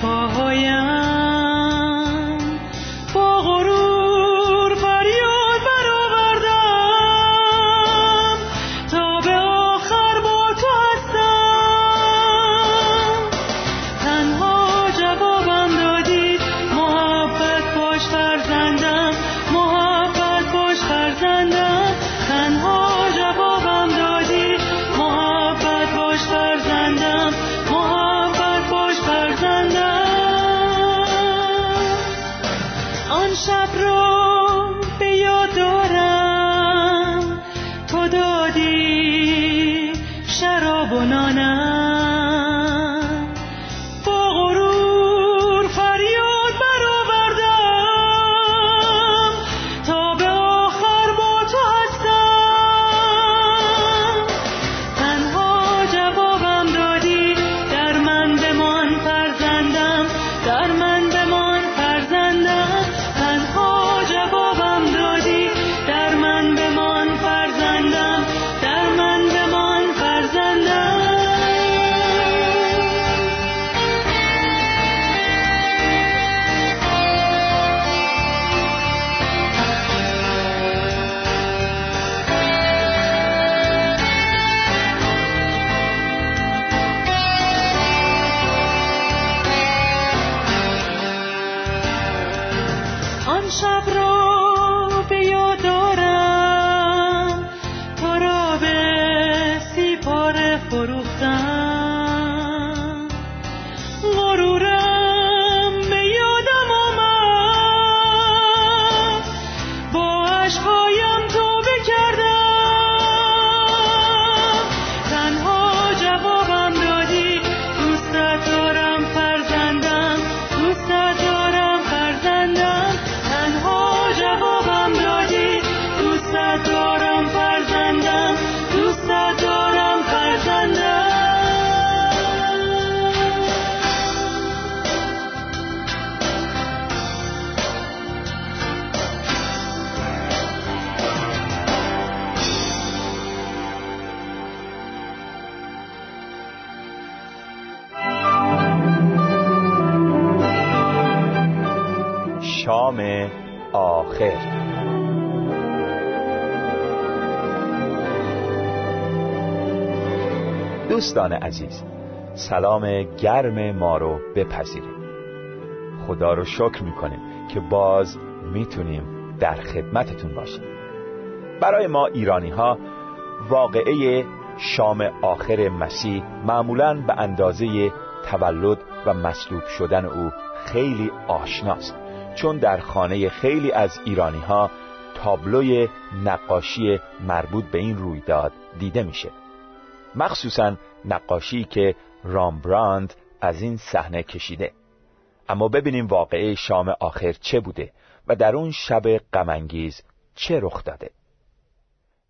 پاهایم آخر دوستان عزیز سلام گرم ما رو بپذیرید. خدا رو شکر می‌کنیم که باز می‌تونیم در خدمتتون باشیم. برای ما ایرانی ها واقعه شام آخر مسیح معمولا به اندازه تولد و مصلوب شدن او خیلی آشناست چون در خانه خیلی از ایرانی ها تابلوی نقاشی مربوط به این رویداد دیده میشه. مخصوصا نقاشی که رامبراند از این صحنه کشیده. اما ببینیم واقعه شام آخر چه بوده و در اون شب غمانگیز چه رخ داده.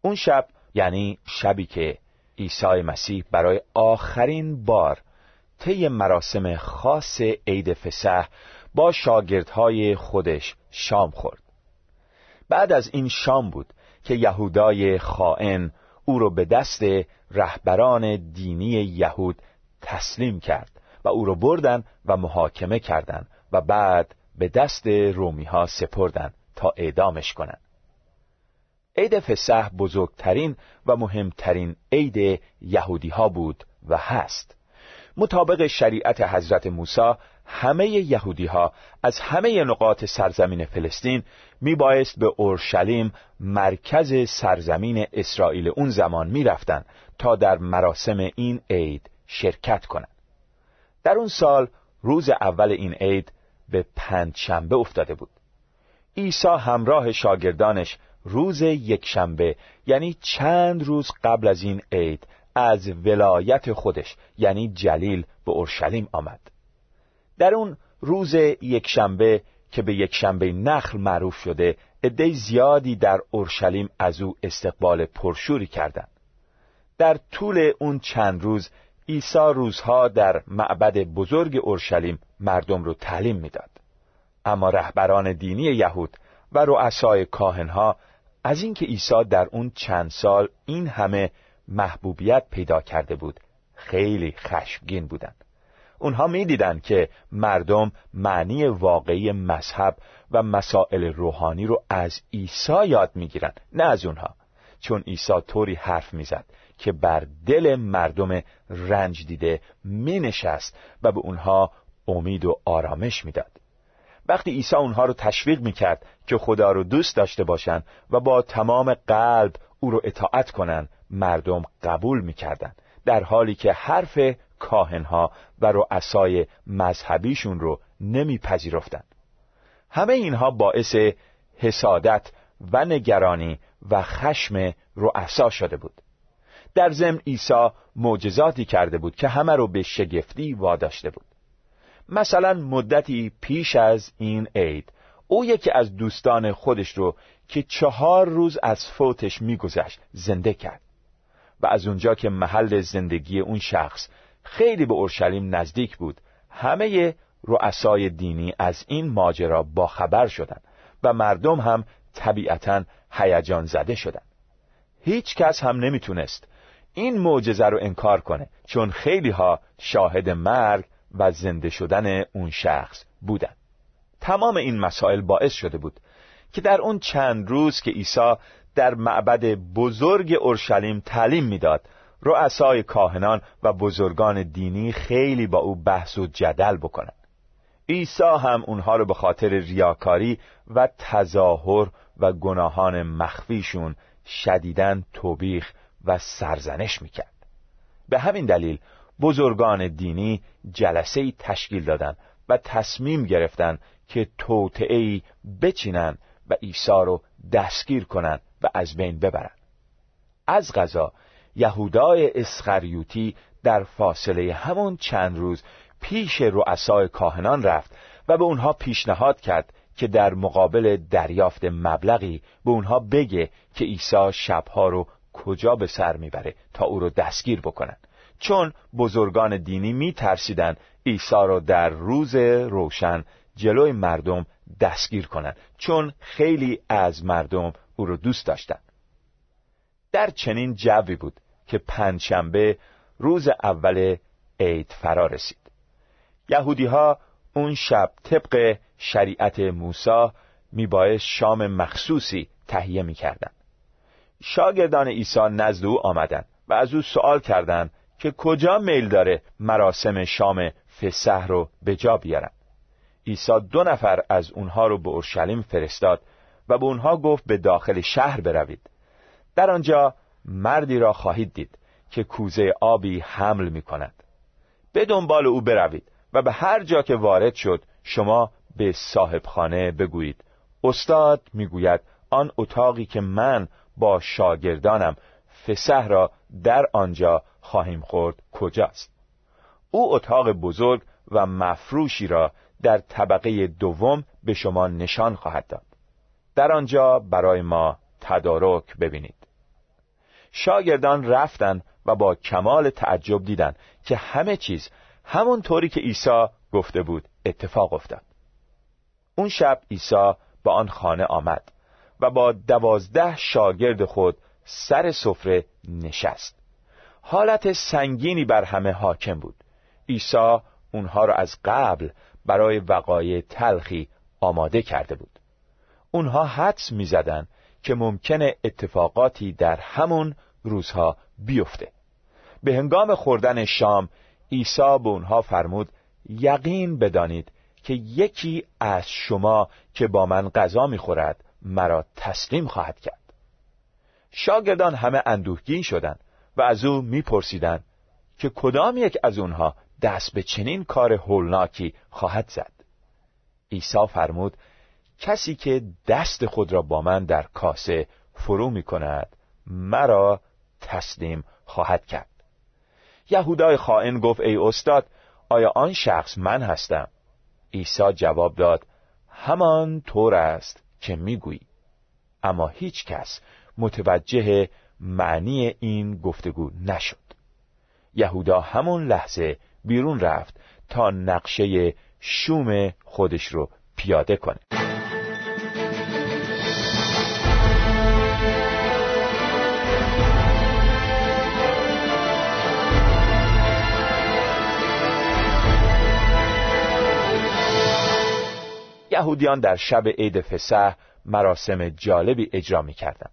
اون شب یعنی شبی که عیسی مسیح برای آخرین بار طی مراسم خاص عید فسح با شاگردهای خودش شام خورد. بعد از این شام بود که یهودای خائن او را به دست رهبران دینی یهود تسلیم کرد و او را بردن و محاکمه کردند و بعد به دست رومی ها سپردن تا اعدامش کنند. عید فسح بزرگترین و مهمترین عید یهودی ها بود و هست مطابق شریعت حضرت موسی همه یهودی ها از همه نقاط سرزمین فلسطین میبایست به اورشلیم مرکز سرزمین اسرائیل اون زمان می‌رفتند تا در مراسم این عید شرکت کنند. در اون سال روز اول این عید به پنجشنبه افتاده بود. عیسی همراه شاگردانش روز یکشنبه یعنی چند روز قبل از این عید از ولایت خودش یعنی جلیل به اورشلیم آمد. در اون روز یکشنبه که به یکشنبه نخل معروف شده عده زیادی در اورشلیم از او استقبال پرشوری کردند. در طول اون چند روز عیسی روزها در معبد بزرگ اورشلیم مردم رو تعلیم می‌داد. اما رهبران دینی یهود و رؤسای کاهنها از اینکه عیسی در اون چند سال این همه محبوبیت پیدا کرده بود خیلی خشمگین بودند. اونها می‌دیدند که مردم معنی واقعی مذهب و مسائل روحانی رو از عیسی یاد می‌گیرن نه از اونها چون عیسی طوری حرف می‌زد که بر دل مردم رنج دیده می نشست و به اونها امید و آرامش می‌داد. وقتی عیسی اونها رو تشویق می‌کرد که خدا رو دوست داشته باشند و با تمام قلب او رو اطاعت کنند مردم قبول می‌کردند در حالی که حرف کاهنها و رؤسای مذهبیشون رو نمیپذیرفتند همه اینها باعث حسادت و نگرانی و خشم رؤسا شده بود. در ضمن عیسی معجزاتی کرده بود که همه رو به شگفتی واداشته بود. مثلا مدتی پیش از این عید او یکی از دوستان خودش رو که چهار روز از فوتش میگذشت زنده کرد و از اونجا که محل زندگی اون شخص خیلی به اورشلیم نزدیک بود. همه رؤسای دینی از این ماجرا باخبر شدند و مردم هم طبیعتا هیجان زده شدند. هیچ کس هم نمی‌تونست این معجزه رو انکار کنه چون خیلی ها شاهد مرگ و زنده شدن اون شخص بودن. تمام این مسائل باعث شده بود که در اون چند روز که عیسی در معبد بزرگ اورشلیم تعلیم می‌داد رؤسای کاهنان و بزرگان دینی خیلی با او بحث و جدل بکنند عیسی هم اونها رو به خاطر ریاکاری و تظاهر و گناهان مخفیشون شدیدن توبیخ و سرزنش می‌کرد. به همین دلیل بزرگان دینی جلسه تشکیل دادند و تصمیم گرفتند که توطعه بچینند و عیسی رو دستگیر کنند و از بین ببرند از غذا یهودای اسخریوتی در فاصله همون چند روز پیش رؤسای کاهنان رفت و به اونها پیشنهاد کرد که در مقابل دریافت مبلغی به اونها بگه که عیسی شبها رو کجا به سر می‌بره تا او رو دستگیر بکنن. چون بزرگان دینی میترسیدن عیسی را در روز روشن جلوی مردم دستگیر کنند چون خیلی از مردم او رو دوست داشتند در چنین جوی بود که پنجشنبه روز اول عید فرا رسید. یهودی ها اون شب طبق شریعت موسی میبایست شام مخصوصی تهیه می‌کردند شاگردان عیسی نزد او آمدند و از او سوال کردند که کجا میل داره مراسم شام فسح رو به جا بیارن. عیسی دو نفر از اونها رو به اورشلیم فرستاد و به اونها گفت به داخل شهر بروید. در آنجا مردی را خواهید دید که کوزه آبی حمل می کند به دنبال او بروید و به هر جا که وارد شد شما به صاحب خانه بگویید. استاد می‌گوید آن اتاقی که من با شاگردانم فسح را در آنجا خواهیم خورد کجاست؟ او اتاق بزرگ و مفروشی را در طبقه دوم به شما نشان خواهد داد. در آنجا برای ما تدارک ببینید. شاگردان رفتند و با کمال تعجب دیدند که همه چیز همون طوری که عیسی گفته بود اتفاق افتاد. اون شب عیسی به آن خانه آمد و با دوازده شاگرد خود سر سفره نشست. حالت سنگینی بر همه حاکم بود. عیسی اونها را از قبل برای وقایع تلخی آماده کرده بود. اونها حدس می‌زدند که ممکنه اتفاقاتی در همون روزها بیفته. به هنگام خوردن شام عیسی به اونها فرمود یقین بدانید که یکی از شما که با من غذا می‌خورد مرا تسلیم خواهد کرد. شاگردان همه اندوهگین شدند و از او میپرسیدند که کدام یک از اونها دست به چنین کار هولناکی خواهد زد. عیسی فرمود کسی که دست خود را با من در کاسه فرو می کند مرا تسلیم خواهد کرد. یهودای خائن گفت ای استاد آیا آن شخص من هستم؟ عیسی جواب داد همان طور است که می‌گویی. اما هیچ کس متوجه معنی این گفتگو نشد. یهودا همون لحظه بیرون رفت تا نقشه شوم خودش رو پیاده کنه. یهودیان در شب عید فسح مراسم جالبی اجرا می کردن.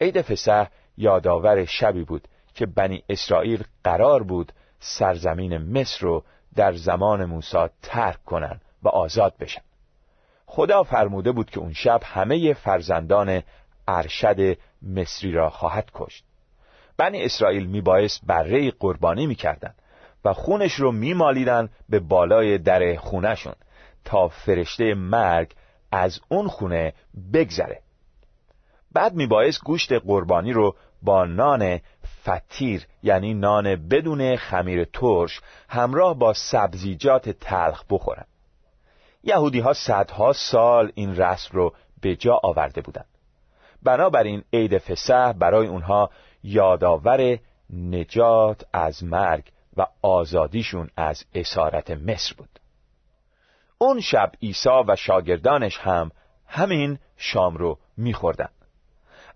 عید فسح یادآور شبی بود که بنی اسرائیل قرار بود سرزمین مصر رو در زمان موسی ترک کنن و آزاد بشن. خدا فرموده بود که اون شب همه فرزندان ارشد مصری را خواهد کشت. بنی اسرائیل میبایست بره قربانی می‌کردن و خونش رو میمالیدن به بالای در خونهشون. تا فرشته مرگ از اون خونه بگذره. بعد میبایست گوشت قربانی رو با نان فتیر یعنی نان بدون خمیر ترش همراه با سبزیجات تلخ بخورن. یهودی ها صدها سال این رسم رو به جا آورده بودند. بنابراین عید فسح برای اونها یادآور نجات از مرگ و آزادیشون از اسارت مصر بود. اون شب عیسی و شاگردانش هم همین شام رو میخوردن.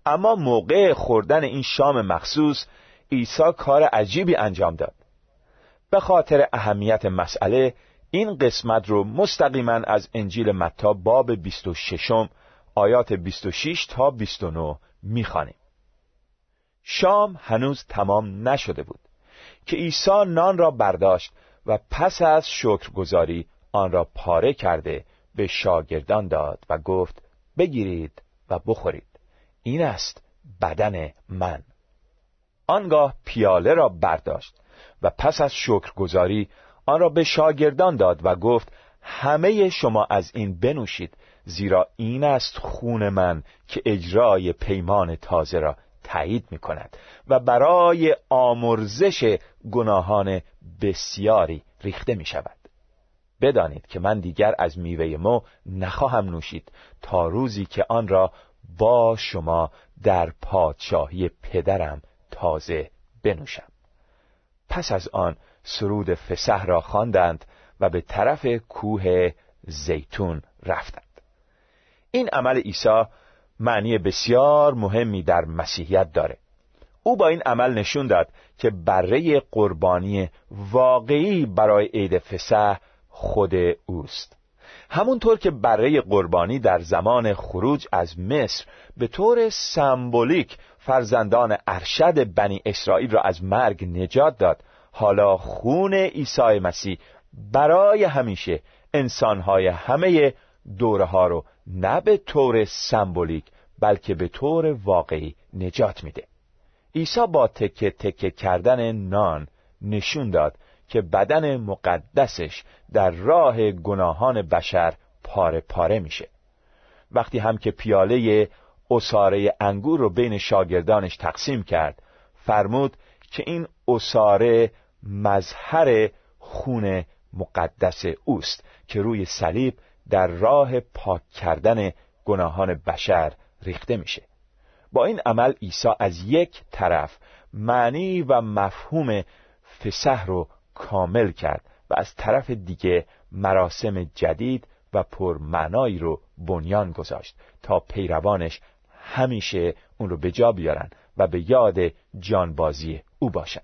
اما موقع خوردن این شام مخصوص عیسی کار عجیبی انجام داد. به خاطر اهمیت مسئله این قسمت رو مستقیما از انجیل متا باب 26 آیات 26 تا 29 می‌خوانیم. شام هنوز تمام نشده بود که عیسی نان را برداشت و پس از شکرگزاری آن را پاره کرده به شاگردان داد و گفت بگیرید و بخورید. این است بدن من. آنگاه پیاله را برداشت و پس از شکرگزاری آن را به شاگردان داد و گفت همه شما از این بنوشید زیرا این است خون من که اجرای پیمان تازه را تایید می کند و برای آمرزش گناهان بسیاری ریخته می شود. بدانید که من دیگر از میوه مو نخواهم نوشید تا روزی که آن را با شما در پادشاهی پدرم تازه بنوشم. پس از آن سرود فسح را خواندند و به طرف کوه زیتون رفتند. این عمل عیسی معنی بسیار مهمی در مسیحیت داره. او با این عمل نشون داد که بره قربانی واقعی برای عید فسح خود اوست. همونطور که بره قربانی در زمان خروج از مصر به طور سمبولیک فرزندان ارشد بنی اسرائیل را از مرگ نجات داد حالا خون عیسی مسیح برای همیشه انسانهای همه دوره ها رو نه به طور سمبولیک بلکه به طور واقعی نجات میده. عیسی با تکه تکه کردن نان نشون داد که بدن مقدسش در راه گناهان بشر پاره پاره میشه. وقتی هم که پیاله اساره انگور رو بین شاگردانش تقسیم کرد فرمود که این اساره مظهر خون مقدس اوست که روی صلیب در راه پاک کردن گناهان بشر ریخته میشه. با این عمل عیسی از یک طرف معنی و مفهوم فسح رو کامل کرد و از طرف دیگه مراسم جدید و پرمعنایی رو بنیان گذاشت تا پیروانش همیشه اون رو به جا بیارن و به یاد جانبازی او باشن.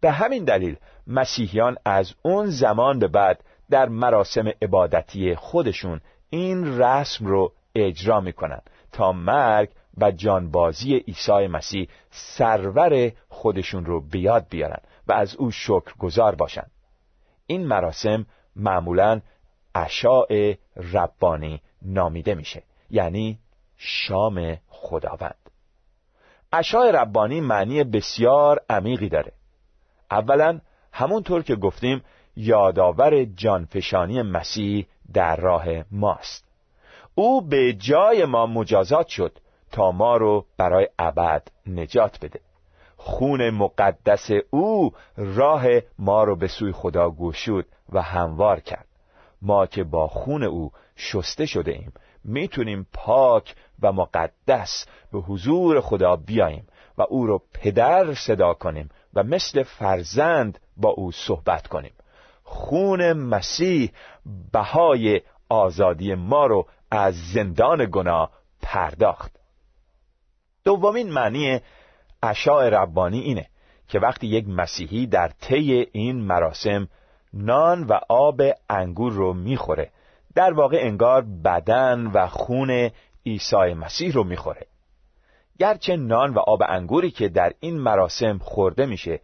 به همین دلیل مسیحیان از اون زمان به بعد در مراسم عبادتی خودشون این رسم رو اجرا می‌کنن تا مرگ و جانبازی عیسی مسیح سرور خودشون رو به یاد بیارن. و از او شکر گذار باشن این مراسم معمولا اشاع ربانی نامیده میشه یعنی شام خداوند. اشاع ربانی معنی بسیار عمیقی داره. اولا همونطور که گفتیم یادآور جانفشانی مسیح در راه ماست. او به جای ما مجازات شد تا ما رو برای ابد نجات بده. خون مقدس او راه ما رو به سوی خدا گشود و هموار کرد. ما که با خون او شسته شده ایم می‌تونیم پاک و مقدس به حضور خدا بیاییم و او رو پدر صدا کنیم و مثل فرزند با او صحبت کنیم. خون مسیح بهای آزادی ما رو از زندان گناه پرداخت. دومین معنی اشاع ربانی اینه که وقتی یک مسیحی در طی این مراسم نان و آب انگور رو می‌خوره در واقع انگار بدن و خون عیسی مسیح رو می‌خوره. گرچه نان و آب انگوری که در این مراسم خورده میشه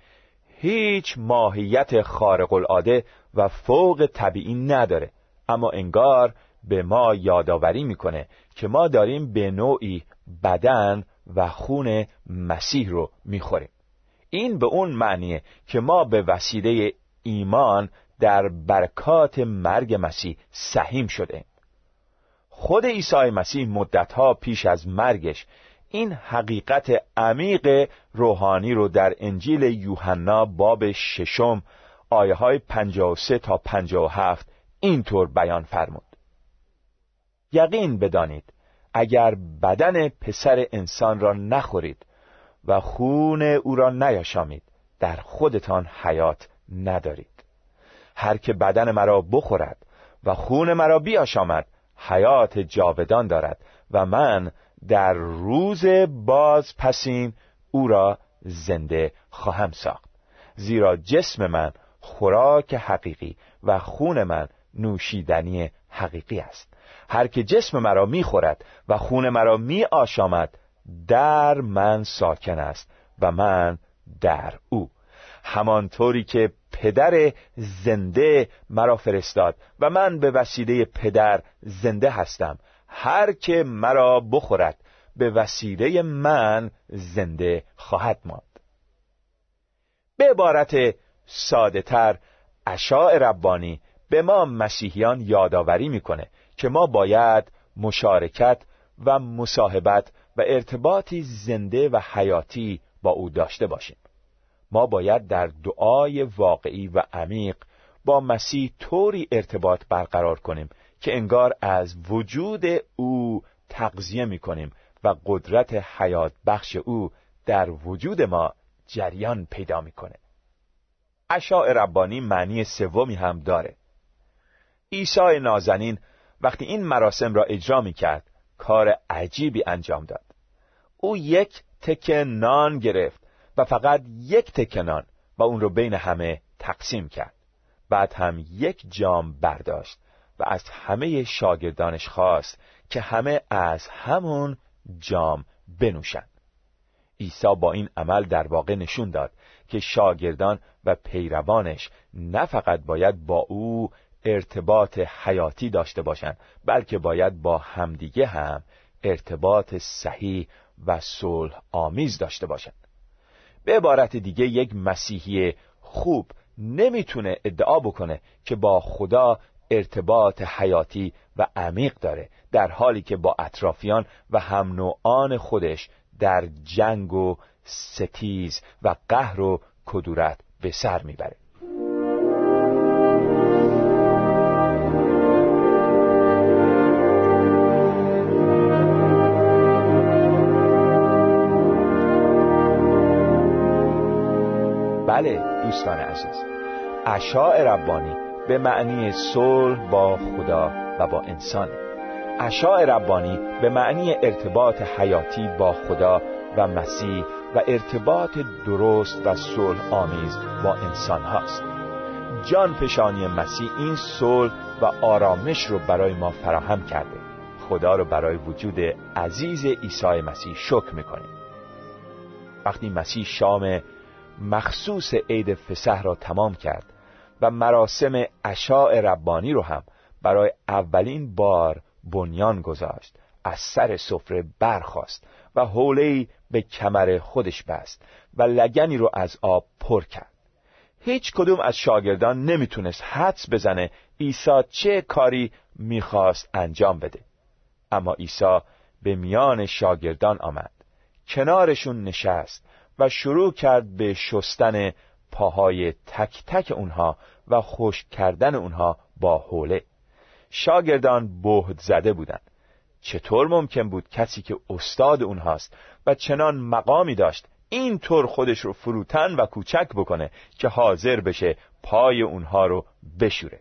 هیچ ماهیت خارق العاده و فوق طبیعی نداره اما انگار به ما یادآوری می‌کنه که ما داریم به نوعی بدن و خون مسیح رو می‌خوریم. این به اون معنیه که ما به وسیله ایمان در برکات مرگ مسیح سهیم شده خود عیسی مسیح مدتها پیش از مرگش این حقیقت عمیق روحانی رو در انجیل یوحنا باب ششم آیه های 53 تا 57 اینطور بیان فرمود. یقین بدانید اگر بدن پسر انسان را نخورید و خون او را نیاشامید در خودتان حیات ندارید. هر که بدن مرا بخورد و خون مرا بیاشامد حیات جاودان دارد و من در روز باز پسین او را زنده خواهم ساخت. زیرا جسم من خوراک حقیقی و خون من نوشیدنی حقیقی است. هر که جسم مرا می‌خورد و خون مرا می آشامد در من ساکن است و من در او. همانطوری که پدر زنده مرا فرستاد و من به وسیله پدر زنده هستم هر که مرا بخورد به وسیله من زنده خواهد ماند. به عبارت ساده تر اشاع ربانی به ما مسیحیان یادآوری می‌کنه که ما باید مشارکت و مصاحبت و ارتباطی زنده و حیاتی با او داشته باشیم ما باید در دعای واقعی و عمیق با مسیح طوری ارتباط برقرار کنیم که انگار از وجود او تغذیه می کنیم و قدرت حیات بخش او در وجود ما جریان پیدا می‌کنه. اشاع ربانی معنی سومی هم داره. عیسی نازنین وقتی این مراسم را اجرا می کرد کار عجیبی انجام داد. او یک تکه نان گرفت و فقط یک تکه نان و اون رو بین همه تقسیم کرد. بعد هم یک جام برداشت و از همه شاگردانش خواست که همه از همون جام بنوشند عیسی با این عمل در واقع نشون داد که شاگردان و پیروانش نه فقط باید با او ارتباط حیاتی داشته باشند بلکه باید با همدیگه هم ارتباط صحیح و صلح آمیز داشته باشند به عبارت دیگه یک مسیحی خوب نمی‌تونه ادعا بکنه که با خدا ارتباط حیاتی و عمیق داره در حالی که با اطرافیان و هم نوعان خودش در جنگ و ستیز و قهر و کدورت به سر می‌بره. دوستان عزیز اشاع ربانی به معنی صلح با خدا و با انسان. اشاع ربانی به معنی ارتباط حیاتی با خدا و مسیح و ارتباط درست و صلح آمیز با انسان هاست. جان پشانی مسیح این صلح و آرامش رو برای ما فراهم کرده. خدا رو برای وجود عزیز عیسی مسیح شکر می‌کنیم. وقتی مسیح شام مخصوص عید فسح را تمام کرد و مراسم اشاع ربانی رو هم برای اولین بار بنیان گذاشت از سر سفره برخاست و حوله به کمر خودش بست و لگنی رو از آب پر کرد. هیچ کدوم از شاگردان نمی‌تونست حدس بزنه عیسی چه کاری می‌خواست انجام بده. اما عیسی به میان شاگردان آمد. کنارشون نشست و شروع کرد به شستن پاهای تک تک اونها و خشک کردن اونها با حوله. شاگردان بهد زده بودند چطور ممکن بود کسی که استاد اونهاست و چنان مقامی داشت اینطور خودش رو فروتن و کوچک بکنه که حاضر بشه پای اونها رو بشوره؟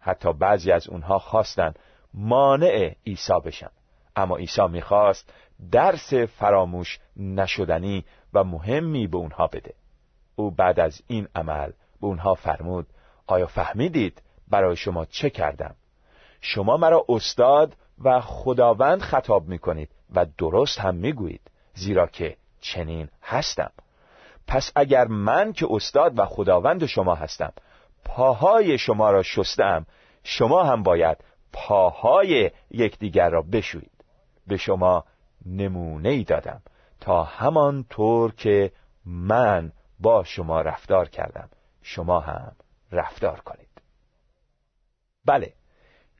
حتی بعضی از اونها خواستن مانع عیسی بشن. اما عیسی می‌خواست درس فراموش نشدنی و مهمی به اونها بده. او بعد از این عمل به اونها فرمود آیا فهمیدید برای شما چه کردم؟ شما مرا استاد و خداوند خطاب می کنید و درست هم می گویید زیرا که چنین هستم. پس اگر من که استاد و خداوند شما هستم پاهای شما را شستم شما هم باید پاهای یکدیگر را بشویید. به شما نمونه ای دادم. تا همان طور که من با شما رفتار کردم. شما هم رفتار کنید. بله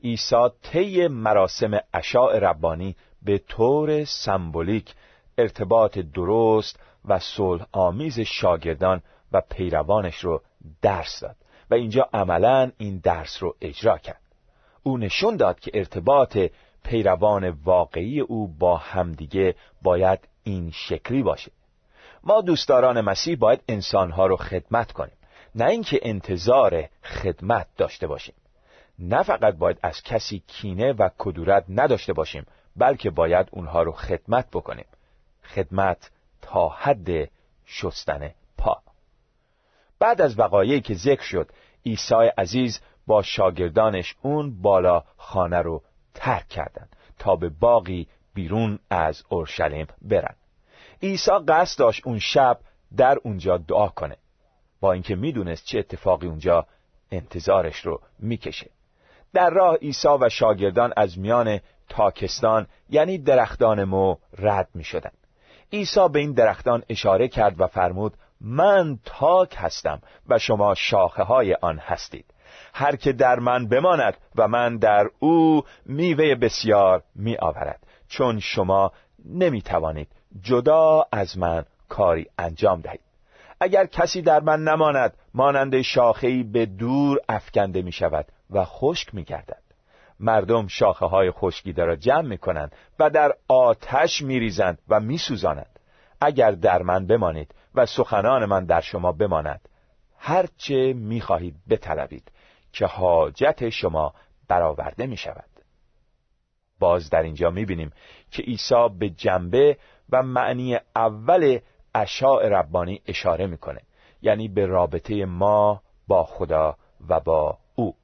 عیسی طی مراسم اشاع ربانی به طور سمبولیک ارتباط درست و صلح آمیز شاگردان و پیروانش رو درس داد و اینجا عملا این درس رو اجرا کرد. او نشون داد که ارتباط پیروان واقعی او با همدیگه باید این شکلی باشه. ما دوستداران مسیح باید انسانها رو خدمت کنیم. نه اینکه انتظار خدمت داشته باشیم. نه فقط باید از کسی کینه و کدورت نداشته باشیم بلکه باید اونها رو خدمت بکنیم. خدمت تا حد شستن پا. بعد از وقایعی که ذکر شد عیسی عزیز با شاگردانش اون بالا خانه رو ترک کردند تا به باقی بیرون از اورشلیم برن. عیسی قصد داشت اون شب در اونجا دعا کنه. با اینکه می‌دونست چه اتفاقی اونجا انتظارش رو می‌کشه. در راه عیسی و شاگردان از میان تاکستان یعنی درختان مو رد می شدن. عیسی به این درختان اشاره کرد و فرمود من تاک هستم و شما شاخه های آن هستید. هر که در من بماند و من در او میوه بسیار می آورد چون شما نمی توانید جدا از من کاری انجام دهید. اگر کسی در من نماند مانند شاخهی به دور افکنده می شود و خشک می گردد مردم شاخه های خشکیده را جمع می کنند و در آتش می ریزند و می سوزانند اگر در من بمانید و سخنان من در شما بماند هرچه می خواهید بطلبید که حاجت شما برآورده می شود باز در اینجا می بینیم که عیسی به جنبه و معنی اول اشاع ربانی اشاره می‌کنه یعنی به رابطه ما با خدا و با او.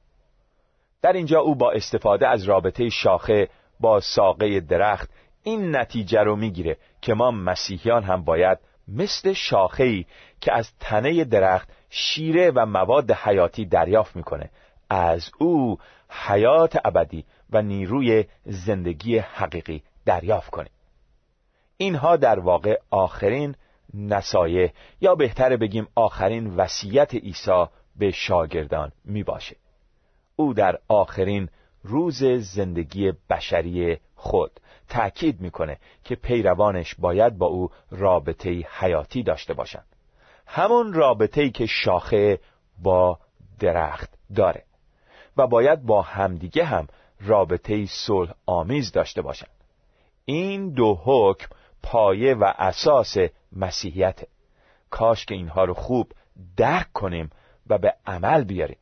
در اینجا او با استفاده از رابطه شاخه با ساقه درخت این نتیجه رو می‌گیره که ما مسیحیان هم باید مثل شاخه‌ای که از تنه درخت شیره و مواد حیاتی دریافت می‌کنه از او حیات ابدی و نیروی زندگی حقیقی دریافت کنیم اینها در واقع آخرین نصایح یا بهتر بگیم آخرین وصیت عیسی به شاگردان می باشه. او در آخرین روز زندگی بشری خود تأکید می‌کنه که پیروانش باید با او رابطه حیاتی داشته باشند همون رابطه که شاخه با درخت داره و باید با همدیگه هم رابطه صلح آمیز داشته باشند این دو حکم پایه و اساس مسیحیت. کاش که اینها رو خوب درک کنیم و به عمل بیاریم.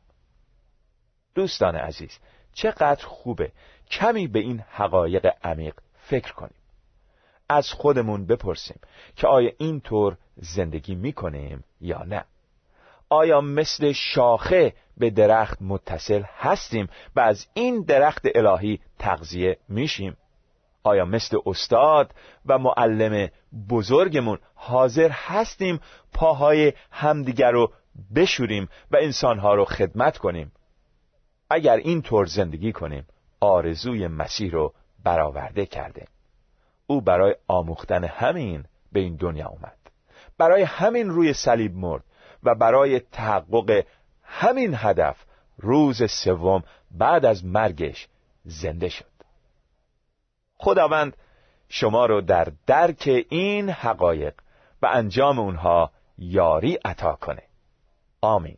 دوستان عزیز چقدر خوبه کمی به این حقایق عمیق فکر کنیم. از خودمون بپرسیم که آیا اینطور زندگی می‌کنیم یا نه. آیا مثل شاخه به درخت متصل هستیم و از این درخت الهی تغذیه میشیم؟ آیا مثل استاد و معلم بزرگمون حاضر هستیم پاهای همدیگر رو بشوریم و انسانها رو خدمت کنیم؟ اگر این طور زندگی کنیم آرزوی مسیح رو برآورده کرده او برای آموختن همین به این دنیا اومد. برای همین روی صلیب مرد. و برای تحقق همین هدف روز سوم بعد از مرگش زنده شد. خداوند شما رو در درک این حقایق و انجام اونها یاری عطا کنه. آمین.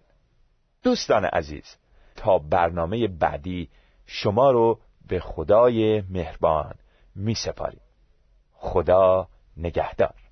دوستان عزیز تا برنامه بعدی شما رو به خدای مهربان می سپاریم خدا نگهدار.